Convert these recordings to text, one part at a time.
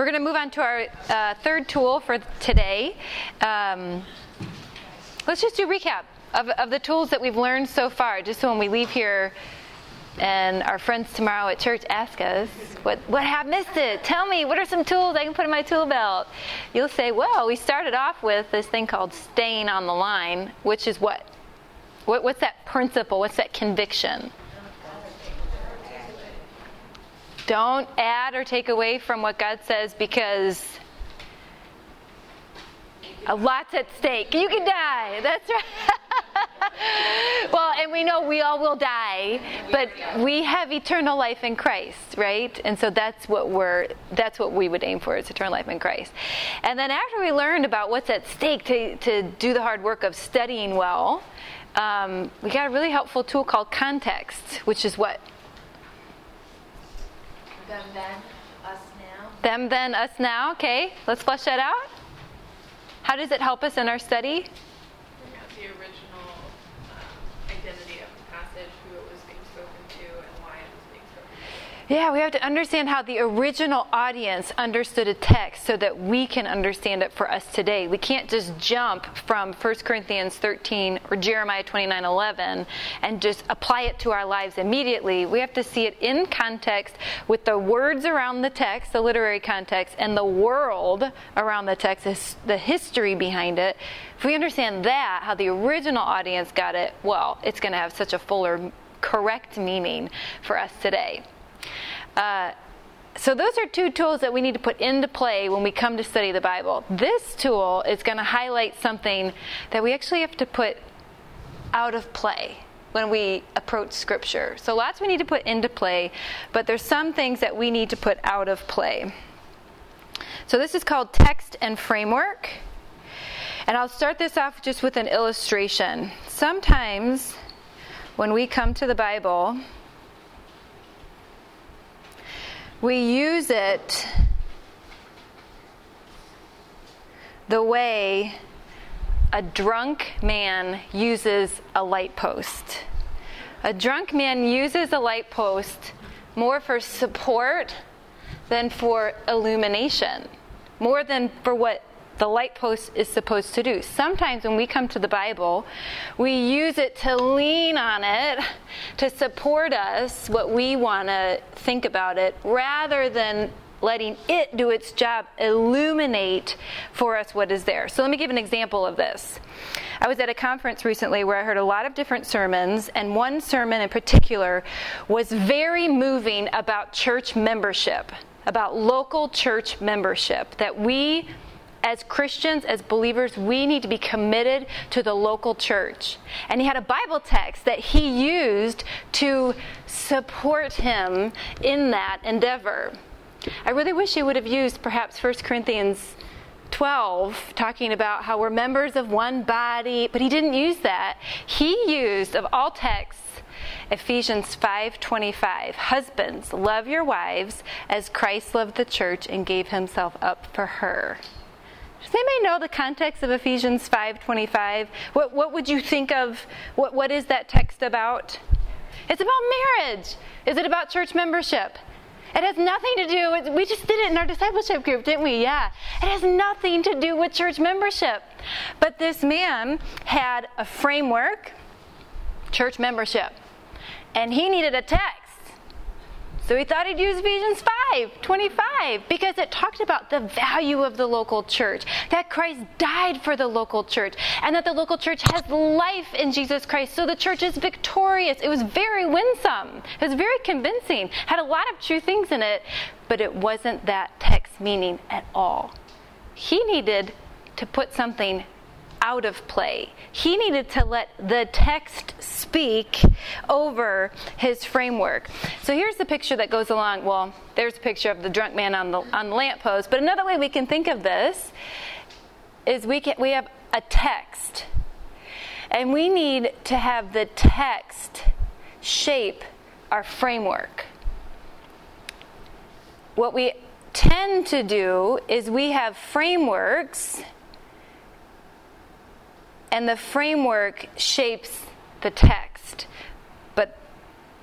We're going to move on to our uh, third tool for today. Um, let's just do recap of, of the tools that we've learned so far, just so when we leave here and our friends tomorrow at church ask us, what, what have missed it? Tell me, what are some tools I can put in my tool belt? You'll say, well, we started off with this thing called staying on the line, which is what? what what's that principle? What's that conviction? Don't add or take away from what God says because a lot's at stake. You can die. That's right. well, and we know we all will die, but we have eternal life in Christ, right? And so that's what we're that's what we would aim for is eternal life in Christ. And then after we learned about what's at stake to, to do the hard work of studying well, um, we got a really helpful tool called context, which is what? Them then, us now. Them then us now. Okay, let's flesh that out. How does it help us in our study? Bring out the original um, identity of the passage, who it was being spoken to, and why it was being spoken to. Yeah, we have to understand how the original audience understood a text so that we can understand it for us today. We can't just jump from 1 Corinthians 13 or Jeremiah 29 11 and just apply it to our lives immediately. We have to see it in context with the words around the text, the literary context, and the world around the text, the history behind it. If we understand that, how the original audience got it, well, it's going to have such a fuller, correct meaning for us today. Uh, so those are two tools that we need to put into play when we come to study the Bible. This tool is going to highlight something that we actually have to put out of play when we approach scripture. So lots we need to put into play, but there's some things that we need to put out of play. So this is called text and framework. And I'll start this off just with an illustration. Sometimes when we come to the Bible, we use it the way a drunk man uses a light post. A drunk man uses a light post more for support than for illumination, more than for what the light post is supposed to do. Sometimes when we come to the Bible, we use it to lean on it to support us what we want to think about it rather than letting it do its job illuminate for us what is there. So let me give an example of this. I was at a conference recently where I heard a lot of different sermons, and one sermon in particular was very moving about church membership, about local church membership, that we as Christians, as believers, we need to be committed to the local church. And he had a Bible text that he used to support him in that endeavor. I really wish he would have used perhaps 1 Corinthians 12 talking about how we're members of one body, but he didn't use that. He used of all texts Ephesians 5:25 Husbands love your wives as Christ loved the church and gave himself up for her. Does may know the context of Ephesians 5:25? What what would you think of what what is that text about? It's about marriage. Is it about church membership? It has nothing to do with, we just did it in our discipleship group, didn't we? Yeah. It has nothing to do with church membership. But this man had a framework, church membership, and he needed a text. So he thought he'd use Ephesians 5 25 because it talked about the value of the local church, that Christ died for the local church, and that the local church has life in Jesus Christ. So the church is victorious. It was very winsome, it was very convincing, had a lot of true things in it, but it wasn't that text meaning at all. He needed to put something out of play. He needed to let the text speak over his framework. So here's the picture that goes along. Well, there's a picture of the drunk man on the on the lamppost. But another way we can think of this is we can we have a text. And we need to have the text shape our framework. What we tend to do is we have frameworks and the framework shapes the text. But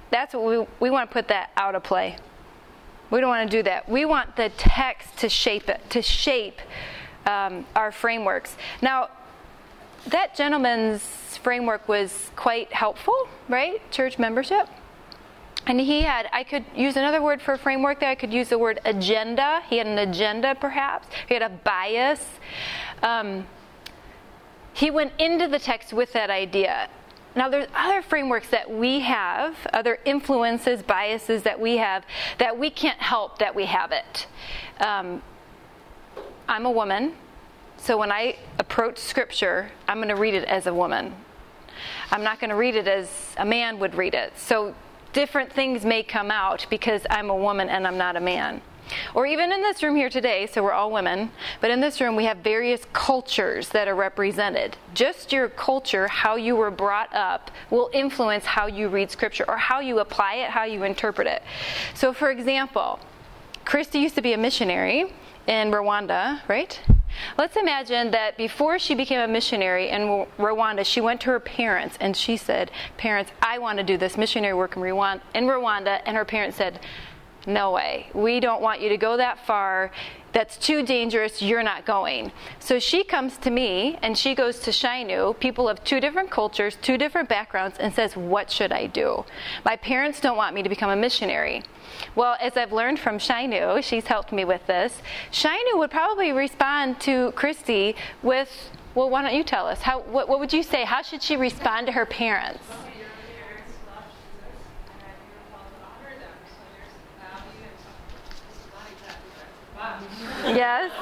that's what we, we want to put that out of play. We don't want to do that. We want the text to shape it, to shape um, our frameworks. Now, that gentleman's framework was quite helpful, right? Church membership. And he had, I could use another word for framework there. I could use the word agenda. He had an agenda, perhaps. He had a bias. Um, he went into the text with that idea. Now, there's other frameworks that we have, other influences, biases that we have, that we can't help that we have it. Um, I'm a woman, so when I approach Scripture, I'm going to read it as a woman. I'm not going to read it as a man would read it. So different things may come out because I'm a woman and I'm not a man. Or even in this room here today, so we're all women, but in this room we have various cultures that are represented. Just your culture, how you were brought up, will influence how you read scripture or how you apply it, how you interpret it. So, for example, Christy used to be a missionary in Rwanda, right? Let's imagine that before she became a missionary in Rwanda, she went to her parents and she said, Parents, I want to do this missionary work in Rwanda. And her parents said, no way. We don't want you to go that far. That's too dangerous. You're not going. So she comes to me and she goes to Shainu, people of two different cultures, two different backgrounds, and says, What should I do? My parents don't want me to become a missionary. Well, as I've learned from Shainu, she's helped me with this, Shainu would probably respond to Christy with, Well, why don't you tell us? How, what, what would you say? How should she respond to her parents? Yes.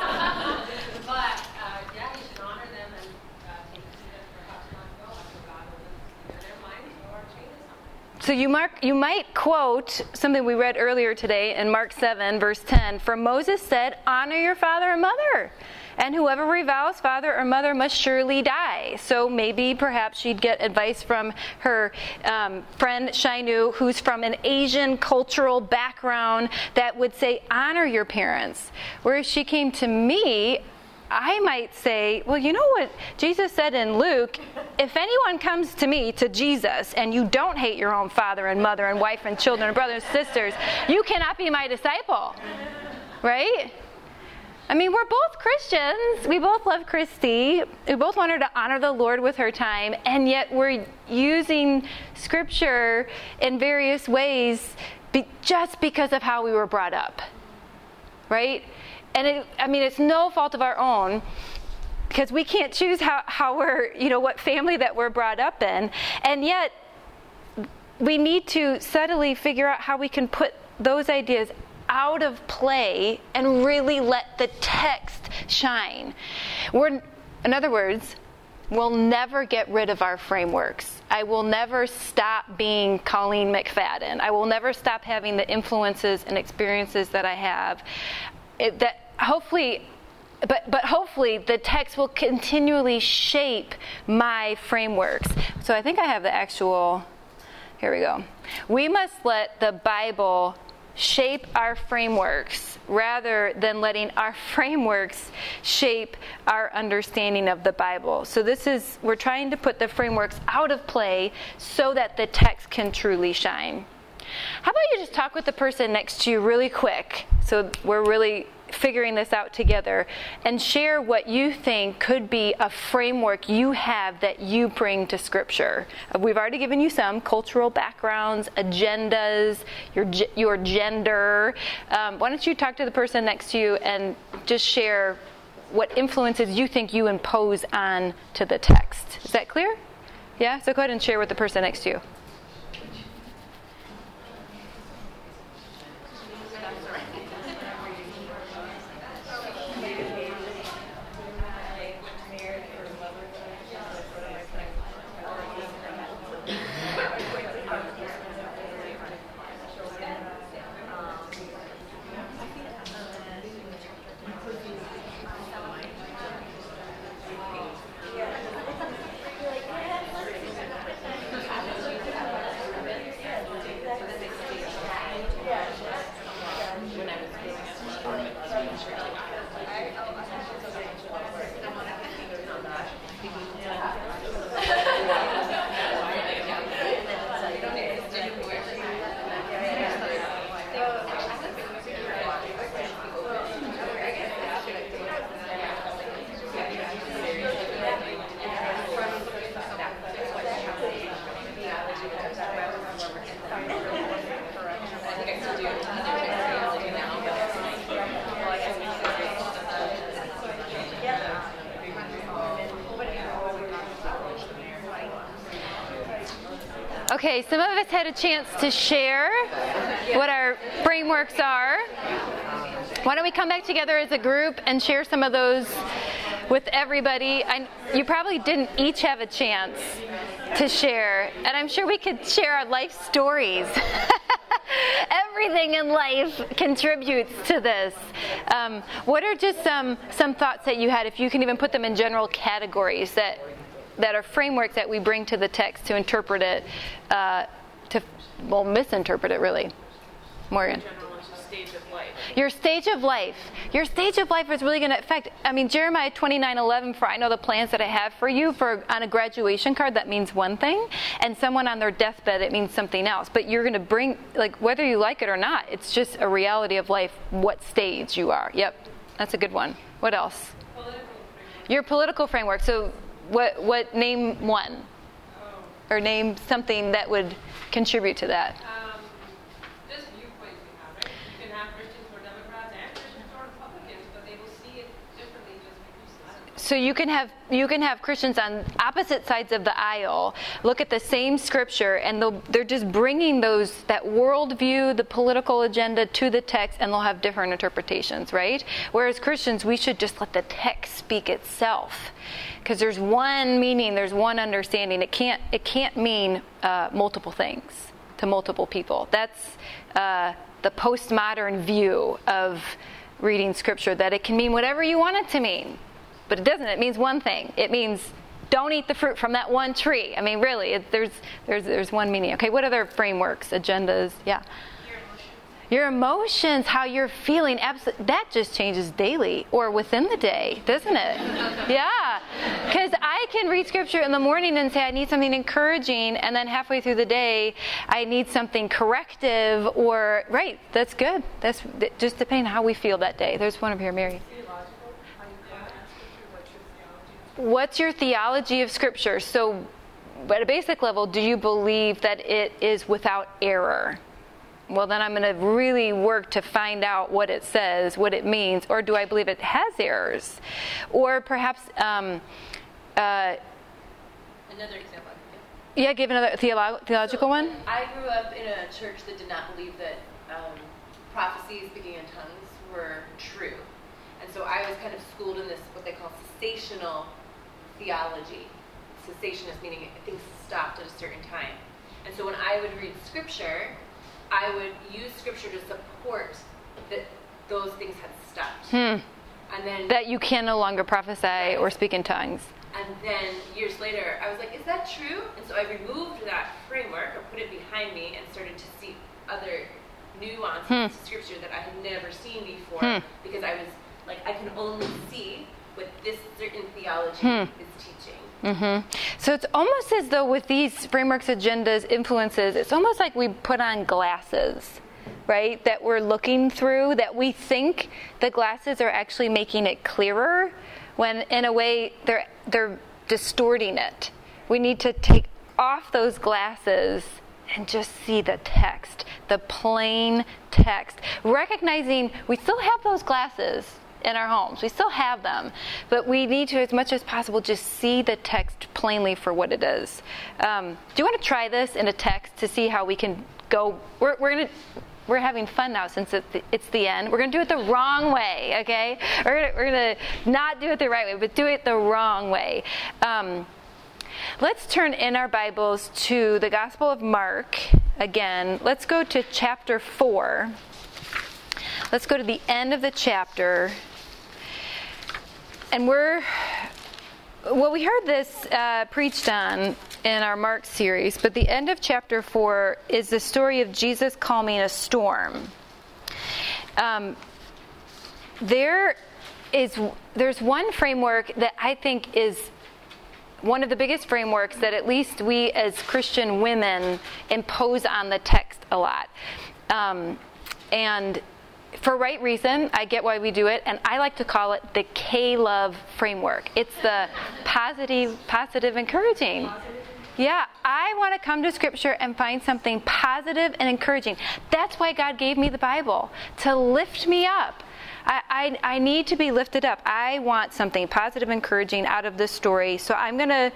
but uh, yeah, you should honor them and uh, take perhaps not go God will their minds or change something. So you mark you might quote something we read earlier today in Mark 7 verse 10 for Moses said honor your father and mother and whoever reviles father or mother must surely die. So maybe perhaps she'd get advice from her um, friend Shainu, who's from an Asian cultural background, that would say, honor your parents. Whereas she came to me, I might say, well, you know what Jesus said in Luke? If anyone comes to me, to Jesus, and you don't hate your own father and mother and wife and children and brothers and sisters, you cannot be my disciple. Right? I mean, we're both Christians. We both love Christy. We both want her to honor the Lord with her time, and yet we're using Scripture in various ways be, just because of how we were brought up. Right? And it, I mean, it's no fault of our own because we can't choose how, how we're, you know, what family that we're brought up in. And yet, we need to subtly figure out how we can put those ideas out of play and really let the text shine. We're, in other words, we'll never get rid of our frameworks. I will never stop being Colleen McFadden. I will never stop having the influences and experiences that I have. It, that hopefully but, but hopefully the text will continually shape my frameworks. So I think I have the actual, here we go. We must let the Bible shape our frameworks rather than letting our frameworks shape our understanding of the Bible. So, this is, we're trying to put the frameworks out of play so that the text can truly shine. How about you just talk with the person next to you really quick so we're really figuring this out together and share what you think could be a framework you have that you bring to Scripture. Uh, we've already given you some cultural backgrounds, agendas, your, your gender. Um, why don't you talk to the person next to you and just share what influences you think you impose on to the text? Is that clear? Yeah? So go ahead and share with the person next to you. Okay, some of us had a chance to share what our frameworks are. Why don't we come back together as a group and share some of those with everybody? I, you probably didn't each have a chance to share, and I'm sure we could share our life stories. Everything in life contributes to this. Um, what are just some some thoughts that you had, if you can even put them in general categories that that are frameworks that we bring to the text to interpret it, uh, to well misinterpret it really. Morgan. stage. Your stage of life. Your stage of life is really going to affect. I mean, Jeremiah 29 11, for I know the plans that I have for you. For on a graduation card, that means one thing, and someone on their deathbed, it means something else. But you're going to bring, like, whether you like it or not, it's just a reality of life, what stage you are. Yep, that's a good one. What else? Political Your political framework. So, what, what, name one? Or name something that would contribute to that. Um, just viewpoints we have, right? You can have Christians who are Democrats and Christians who are Republicans, but they will see it differently just because. So you can have you can have Christians on opposite sides of the aisle look at the same scripture, and they're just bringing those that worldview, the political agenda to the text, and they'll have different interpretations, right? Whereas Christians, we should just let the text speak itself, because there's one meaning, there's one understanding. It can't it can't mean uh, multiple things to multiple people. That's uh, the postmodern view of reading scripture that it can mean whatever you want it to mean but it doesn't. It means one thing. It means don't eat the fruit from that one tree. I mean, really, it, there's there's there's one meaning. Okay, what other frameworks, agendas? Yeah. Your emotions, how you're feeling, that just changes daily or within the day, doesn't it? yeah. Because I can read scripture in the morning and say, I need something encouraging, and then halfway through the day, I need something corrective or, right, that's good. That's just depending on how we feel that day. There's one over here, Mary. What's your theology of Scripture? So, at a basic level, do you believe that it is without error? Well, then I'm going to really work to find out what it says, what it means, or do I believe it has errors? Or perhaps, um, uh, Another example. I could give. yeah, give another theolo- theological one. I grew up in a church that did not believe that um, prophecies speaking in tongues were true. And so I was kind of schooled in this, what they call cessational theology. Cessationist meaning things stopped at a certain time. And so when I would read scripture, I would use scripture to support that those things had stopped. Hmm. And then That you can no longer prophesy or speak in tongues. And then years later, I was like, is that true? And so I removed that framework or put it behind me and started to see other nuances Hmm. to scripture that I had never seen before Hmm. because I was like, I can only see what this certain theology Hmm. is teaching. hmm So it's almost as though with these frameworks, agendas, influences, it's almost like we put on glasses, right? That we're looking through, that we think the glasses are actually making it clearer, when in a way they're they're distorting it. We need to take off those glasses and just see the text, the plain text, recognizing we still have those glasses in our homes. We still have them, but we need to, as much as possible, just see the text plainly for what it is. Um, do you want to try this in a text to see how we can go? We're, we're going to. We're having fun now since it's the, end. We're going to do it the wrong way, okay? We're going to not do it the right way, but do it the wrong way. Um, let's turn in our Bibles to the Gospel of Mark again. Let's go to chapter 4. Let's go to the end of the chapter. And we're, well, we heard this uh, preached on in our Mark series, but the end of chapter 4 is the story of Jesus calming a storm. Um, there is, there's one framework that I think is one of the biggest frameworks that at least we as Christian women impose on the text a lot. Um, and for right reason, I get why we do it, and I like to call it the K love framework. It's the positive, positive, encouraging. Yeah, I want to come to Scripture and find something positive and encouraging. That's why God gave me the Bible to lift me up. I, I, I need to be lifted up. I want something positive, encouraging out of this story. So I'm going to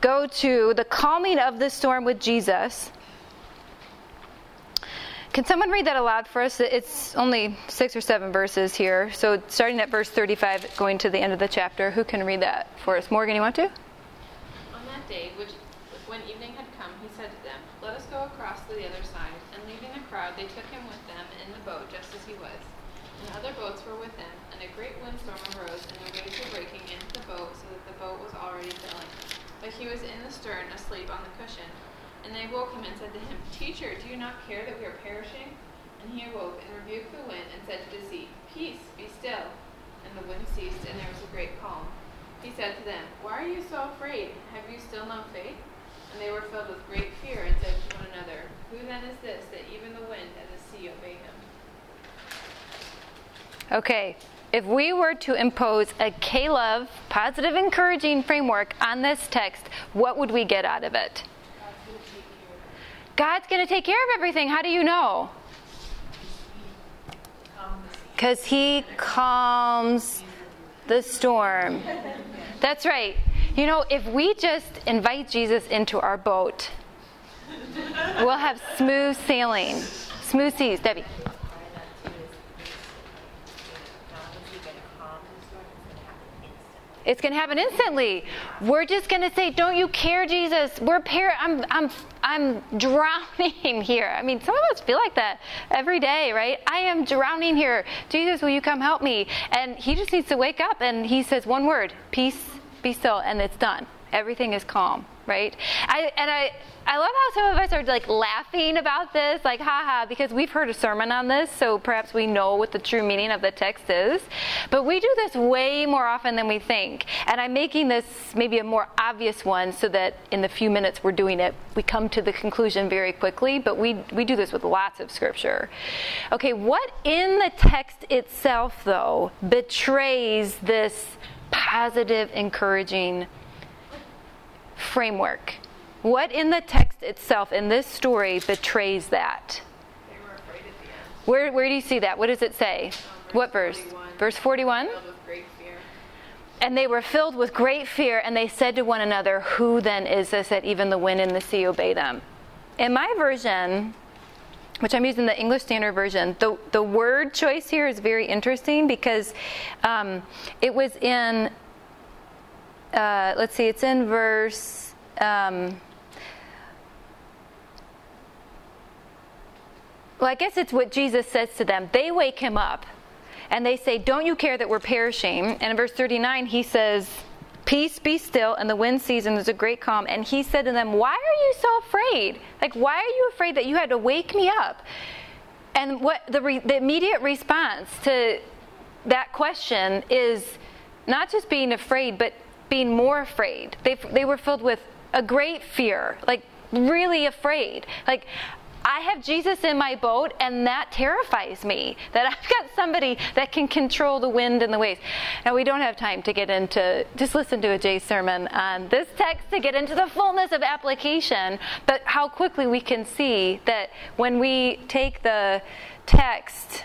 go to the calming of the storm with Jesus. Can someone read that aloud for us? It's only six or seven verses here. So starting at verse 35, going to the end of the chapter. Who can read that for us? Morgan, you want to? On that day, which, when evening had come, he said to them, Let us go across to the other side. And leaving the crowd, they took him with them in the boat, just as he was. And other boats were with him, and a great windstorm arose, and the waves were breaking into the boat, so that the boat was already filling. But he was in the stern, asleep on the cushion. And they woke him and said to him, Teacher, do you not care that we are perishing? And he awoke and rebuked the wind and said to the sea, Peace, be still. And the wind ceased, and there was a great calm. He said to them, Why are you so afraid? Have you still no faith? And they were filled with great fear and said to one another, Who then is this that even the wind and the sea obey him? Okay, if we were to impose a K love, positive, encouraging framework on this text, what would we get out of it? God's going to take care of everything. How do you know? Because He calms the storm. That's right. You know, if we just invite Jesus into our boat, we'll have smooth sailing, smooth seas. Debbie. It's going to happen instantly. We're just going to say, "Don't you care, Jesus? We're par- I'm I'm I'm drowning here." I mean, some of us feel like that every day, right? I am drowning here. Jesus, will you come help me? And he just needs to wake up and he says one word, "Peace, be still," and it's done. Everything is calm, right? I and I I love how some of us are like laughing about this, like haha, because we've heard a sermon on this, so perhaps we know what the true meaning of the text is. But we do this way more often than we think. And I'm making this maybe a more obvious one so that in the few minutes we're doing it, we come to the conclusion very quickly, but we we do this with lots of scripture. Okay, what in the text itself though betrays this positive encouraging framework? What in the text itself, in this story, betrays that? Where, where do you see that? What does it say? Um, What verse? 41. Verse 41? Filled with great fear. And they were filled with great fear, and they said to one another, Who then is this that even the wind and the sea obey them? In my version, which I'm using the English Standard Version, the, the word choice here is very interesting because um, it was in, uh, let's see, it's in verse. Um, well, I guess it's what Jesus says to them. They wake him up and they say, Don't you care that we're perishing? And in verse 39, he says, Peace be still, and the wind and there's a great calm. And he said to them, Why are you so afraid? Like, why are you afraid that you had to wake me up? And what the, re, the immediate response to that question is not just being afraid, but being more afraid. They, they were filled with a great fear, like really afraid. Like, I have Jesus in my boat, and that terrifies me that I've got somebody that can control the wind and the waves. Now, we don't have time to get into, just listen to a Jay sermon on this text to get into the fullness of application, but how quickly we can see that when we take the text,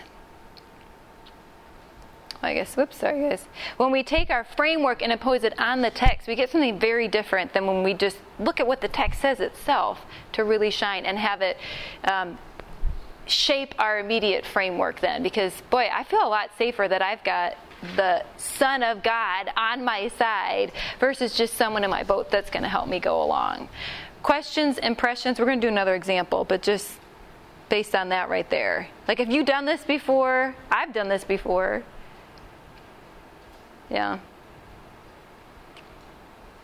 I guess, whoops, sorry guys. When we take our framework and impose it on the text, we get something very different than when we just look at what the text says itself to really shine and have it um, shape our immediate framework then. Because, boy, I feel a lot safer that I've got the Son of God on my side versus just someone in my boat that's going to help me go along. Questions, impressions, we're going to do another example, but just based on that right there. Like, have you done this before? I've done this before. Yeah.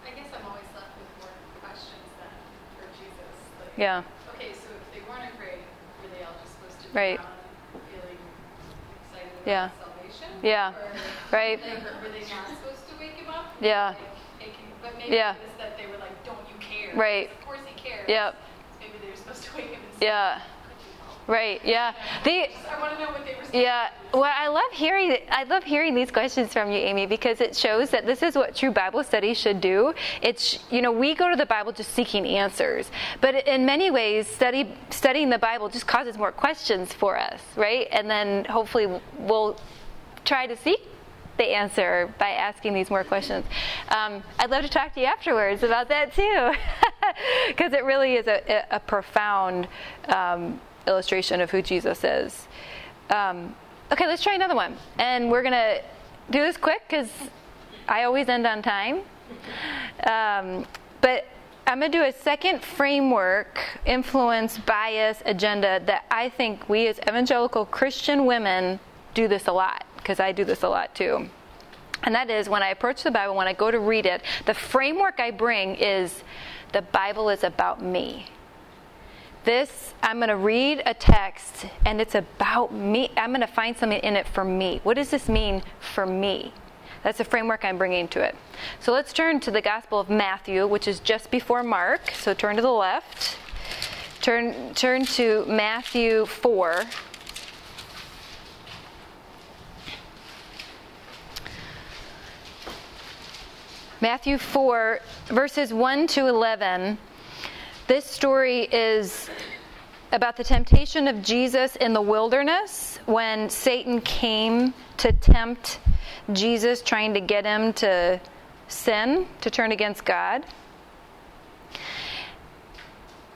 I guess I'm always left with more questions than for Jesus. Like, Yeah. Okay, so if they weren't afraid, were they all just supposed to Right. be on feeling excited about Yeah. salvation? Yeah. Or Right. Like, were they not supposed to wake him up? Yeah. Like, making, but maybe Yeah. it was that they were like, "Don't you care?" Right. Of course he cares. Yep. Maybe they were supposed to wake him and say, Yeah. "Could you help?" Right. Yeah. The I want to know what they were. yeah. Well, I love hearing I love hearing these questions from you, Amy, because it shows that this is what true Bible study should do. It's you know we go to the Bible just seeking answers, but in many ways, study studying the Bible just causes more questions for us, right? And then hopefully we'll try to seek the answer by asking these more questions. Um, I'd love to talk to you afterwards about that too, because it really is a, a profound um, illustration of who Jesus is. Um, okay, let's try another one. And we're going to do this quick because I always end on time. Um, but I'm going to do a second framework, influence, bias, agenda that I think we as evangelical Christian women do this a lot, because I do this a lot too. And that is when I approach the Bible, when I go to read it, the framework I bring is the Bible is about me. This, I'm going to read a text and it's about me. I'm going to find something in it for me. What does this mean for me? That's the framework I'm bringing to it. So let's turn to the Gospel of Matthew, which is just before Mark. So turn to the left. Turn, turn to Matthew 4. Matthew 4, verses 1 to 11. This story is about the temptation of Jesus in the wilderness when Satan came to tempt Jesus, trying to get him to sin, to turn against God.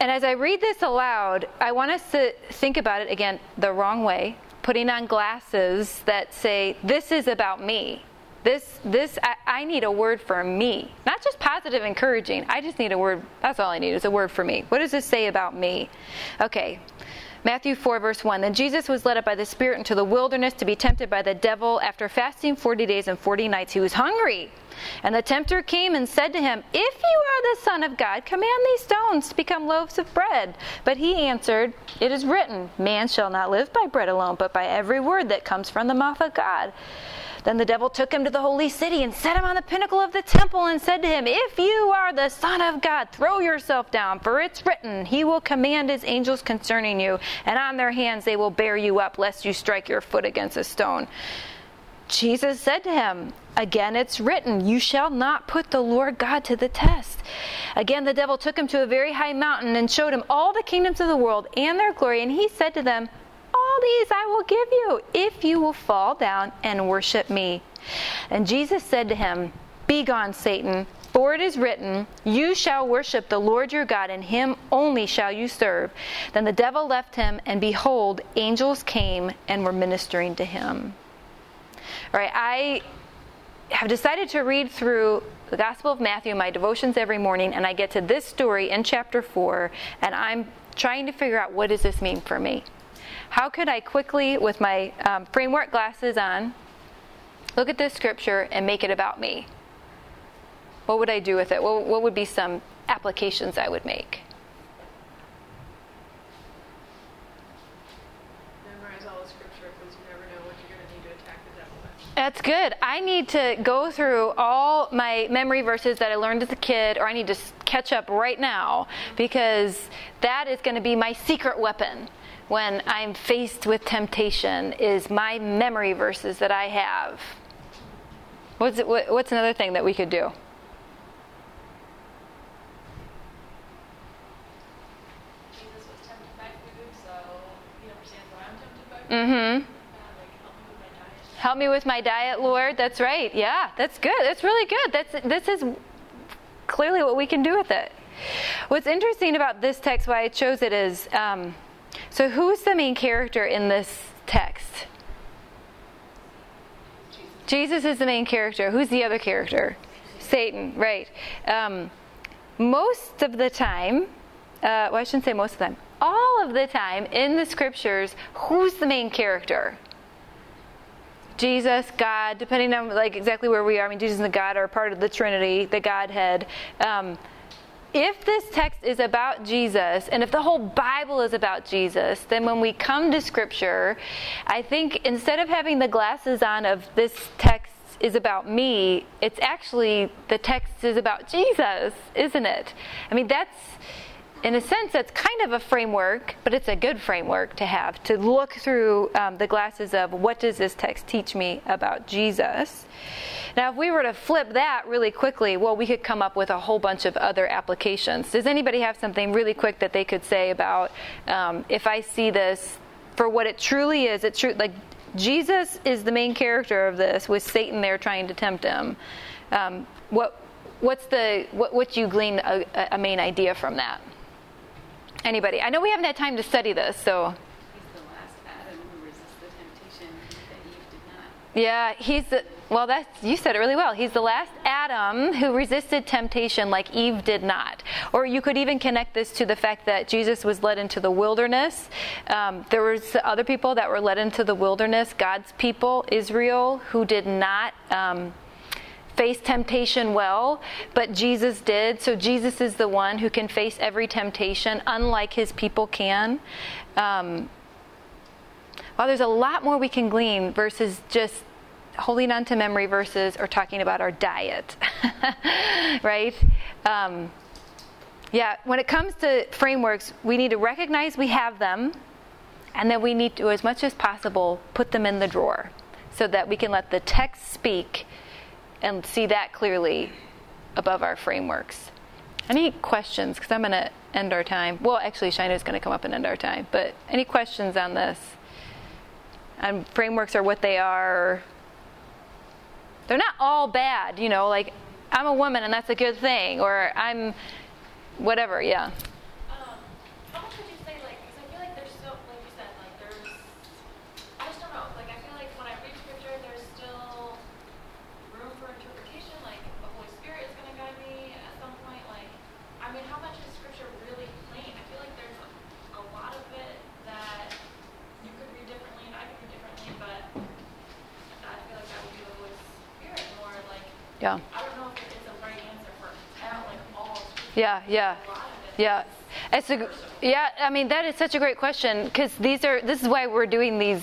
And as I read this aloud, I want us to think about it again the wrong way, putting on glasses that say, This is about me. This, this, I, I, need a word for me. Not just positive, encouraging. I just need a word. That's all I need is a word for me. What does this say about me? Okay. Matthew 4, verse 1. Then Jesus was led up by the Spirit into the wilderness to be tempted by the devil. After fasting 40 days and 40 nights, he was hungry. And the tempter came and said to him, If you are the Son of God, command these stones to become loaves of bread. But he answered, It is written, Man shall not live by bread alone, but by every word that comes from the mouth of God. Then the devil took him to the holy city and set him on the pinnacle of the temple and said to him, If you are the Son of God, throw yourself down, for it's written, He will command His angels concerning you, and on their hands they will bear you up, lest you strike your foot against a stone. Jesus said to him, Again it's written, You shall not put the Lord God to the test. Again the devil took him to a very high mountain and showed him all the kingdoms of the world and their glory, and he said to them, these I will give you if you will fall down and worship me. And Jesus said to him, Begone, Satan, for it is written, You shall worship the Lord your God, and him only shall you serve. Then the devil left him, and behold, angels came and were ministering to him. All right, I have decided to read through the Gospel of Matthew, my devotions every morning, and I get to this story in chapter 4, and I'm trying to figure out what does this mean for me? How could I quickly, with my um, framework glasses on, look at this scripture and make it about me? What would I do with it? What, what would be some applications I would make? Memorize all the scripture because you never know what you're going to need to attack the devil with. That's good. I need to go through all my memory verses that I learned as a kid, or I need to catch up right now because that is going to be my secret weapon when I'm faced with temptation is my memory verses that I have. What's, it, what's another thing that we could do? Jesus was tempted by food, so he understands what I'm tempted by. Mm-hmm. Uh, help me with my diet. Help me with my diet, Lord. That's right. Yeah, that's good. That's really good. That's this is clearly what we can do with it. What's interesting about this text, why I chose it, is um, so who's the main character in this text? Jesus is the main character. Who's the other character? Satan, right. Um, most of the time, uh, well, I shouldn't say most of the time, all of the time in the scriptures, who's the main character? Jesus, God, depending on like exactly where we are. I mean, Jesus and God are part of the Trinity, the Godhead. Um, if this text is about Jesus, and if the whole Bible is about Jesus, then when we come to Scripture, I think instead of having the glasses on of this text is about me, it's actually the text is about Jesus, isn't it? I mean, that's in a sense, that's kind of a framework, but it's a good framework to have to look through um, the glasses of what does this text teach me about Jesus. Now, if we were to flip that really quickly, well, we could come up with a whole bunch of other applications. Does anybody have something really quick that they could say about um, if I see this for what it truly is? It's true, like Jesus is the main character of this, with Satan there trying to tempt him. Um, what, what's the what, what you glean a, a main idea from that? Anybody? I know we haven't had time to study this, so yeah, he's the well. That's you said it really well. He's the last Adam who resisted temptation like Eve did not. Or you could even connect this to the fact that Jesus was led into the wilderness. Um, there was other people that were led into the wilderness, God's people, Israel, who did not. Um, face temptation well, but Jesus did. So Jesus is the one who can face every temptation, unlike his people can. Um, well, there's a lot more we can glean versus just holding on to memory verses or talking about our diet, right? Um, yeah, when it comes to frameworks, we need to recognize we have them, and then we need to, as much as possible, put them in the drawer so that we can let the text speak and see that clearly above our frameworks. Any questions? Because I'm going to end our time. Well, actually, Shina's going to come up and end our time. But any questions on this? And frameworks are what they are. They're not all bad, you know, like I'm a woman and that's a good thing, or I'm whatever, yeah. Um, how much would you say, like, because I feel like there's still, like you said, like there's, I just don't know, like I feel like when I read scripture, there's still room for interpretation, like the Holy Spirit is going to guide me at some point, like, I mean, how much is scripture really plain? I feel like there's a, a lot of it that you could read differently and I could read differently, but I feel like that would be the Holy Spirit more, like, Yeah. I don't know if it is a right answer for like all Yeah, yeah. A lot of it Yeah. It's a, yeah, I mean that is such a great question because these are this is why we're doing these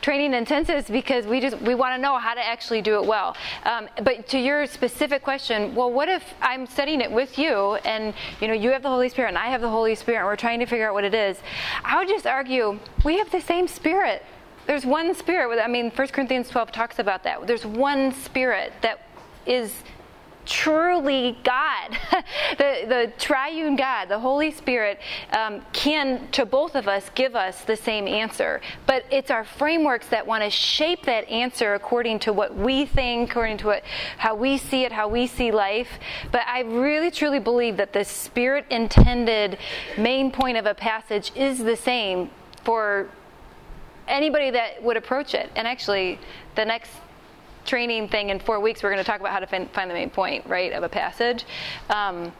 training intensives because we just we want to know how to actually do it well. Um, but to your specific question, well, what if I'm studying it with you and you know you have the Holy Spirit and I have the Holy Spirit and we're trying to figure out what it is? I would just argue we have the same Spirit. There's one Spirit. I mean, 1 Corinthians 12 talks about that. There's one Spirit that is truly God, the, the triune God, the Holy Spirit, um, can to both of us give us the same answer. But it's our frameworks that want to shape that answer according to what we think, according to what, how we see it, how we see life. But I really truly believe that the Spirit intended main point of a passage is the same for anybody that would approach it. And actually, the next training thing in four weeks, we're going to talk about how to fin- find the main point, right, of a passage. Um,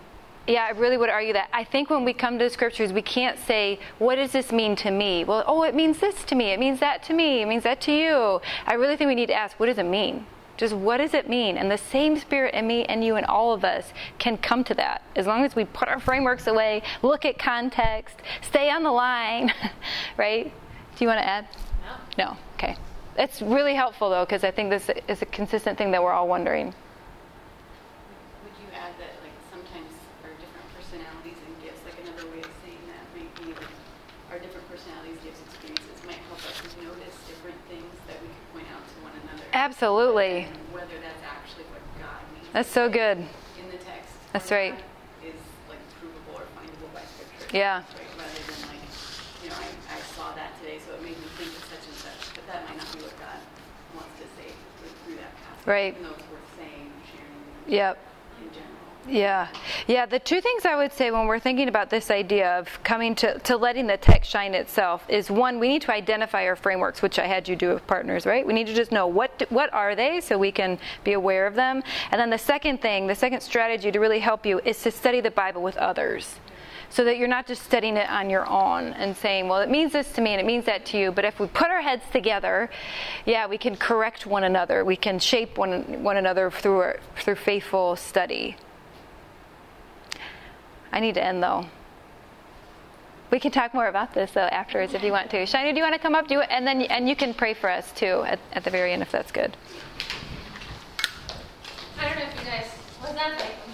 yeah, I really would argue that. I think when we come to the scriptures, we can't say, what does this mean to me? Well, oh, it means this to me. It means that to me. It means that to you. I really think we need to ask, what does it mean? Just what does it mean? And the same spirit in me and you and all of us can come to that as long as we put our frameworks away, look at context, stay on the line, right? Do you want to add? No. No. Okay. It's really helpful though because I think this is a consistent thing that we're all wondering. Would you add that, like, sometimes our different personalities and gifts, like another way of saying that might be like our different personalities, gifts, experiences might help us notice different things that we could point out to one another. Absolutely. And whether that's actually what God means. That's so good. In the text. That's right. Is like provable or findable by scripture. Yeah. Right, rather than like, you know, I, I saw that today, so it made me think of such and such, but that might not be what God wants to say through that passage. Right. Even though it's worth saying, sharing Yep. in general. Yeah. Yeah. The two things I would say when we're thinking about this idea of coming to, to letting the text shine itself is one, we need to identify our frameworks, which I had you do with partners, right? We need to just know what what are they so we can be aware of them. And then the second thing, the second strategy to really help you is to study the Bible with others. So that you're not just studying it on your own and saying, well, it means this to me and it means that to you. But if we put our heads together, yeah, we can correct one another. We can shape one, one another through, our, through faithful study. I need to end though. We can talk more about this though afterwards if you want to. Shiny, do you want to come up? Do it, and then and you can pray for us too at, at the very end if that's good. I don't know if you guys, was that like